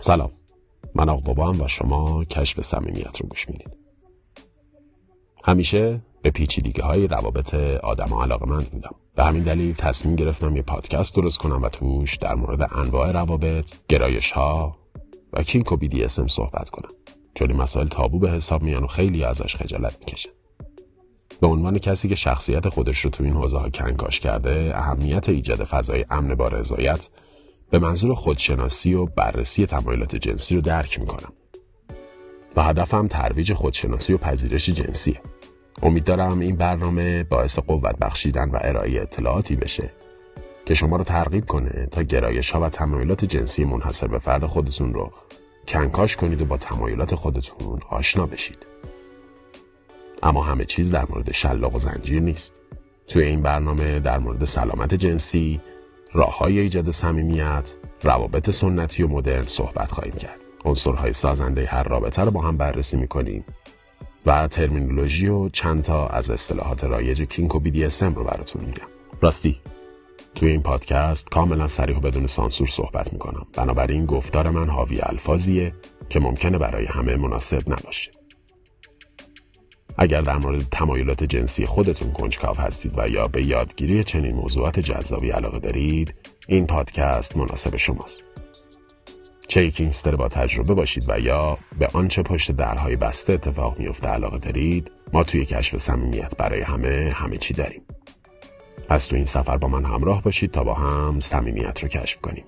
سلام. من آقا و شما کشف صمیمیت رو گوش می‌دید. همیشه به پیچیدگی های روابط آدم علاقه من میدم. به همین دلیل تصمیم گرفتم یه پادکست درست کنم و توش در مورد انواع روابط گرایش ها و کینک و بیدی اسم صحبت کنم. چون این مسائل تابو به حساب میان و خیلی ازش خجالت می‌کشن به عنوان کسی که شخصیت خودش رو تو این حوزه ها کنکاش کرده اهمیت ایجاد فضای امن با رضایت به منظور خودشناسی و بررسی تمایلات جنسی رو درک می‌کنم. و هدفم ترویج خودشناسی و پذیرش جنسیه. امیدوارم این برنامه باعث قوت بخشیدن و ارائه اطلاعاتی بشه که شما رو ترغیب کنه تا گرایش ها و تمایلات جنسی منحصر به فرد خودتون رو کنکاش کنید و با تمایلات خودتون آشنا بشید. اما همه چیز در مورد شلاق و زنجیر نیست. توی این برنامه در مورد سلامت جنسی راه های ایجاد صمیمیت روابط سنتی و مدرن صحبت خواهیم کرد. عنصرهای سازنده هر رابطه رو با هم بررسی می‌کنیم و ترمینولوژی و چند تا از اصطلاحات رایج کینک و BDSM رو براتون میگم. راستی. توی این پادکست کاملا سریح و بدون سانسور صحبت می‌کنم. بنابراین گفتار من حاوی الفاظیه که ممکنه برای همه مناسب نباشه. اگر در مورد تمایلات جنسی خودتون کنجکاو هستید و یا به یادگیری چنین موضوعات جذابی علاقه دارید این پادکست مناسب شماست. چه کینگستر با تجربه باشید و یا به آنچه پشت درهای بسته اتفاق میفته علاقه دارید ما توی کشف صمیمیت برای همه همه چی داریم. از تو این سفر با من همراه باشید تا با هم صمیمیت رو کشف کنیم.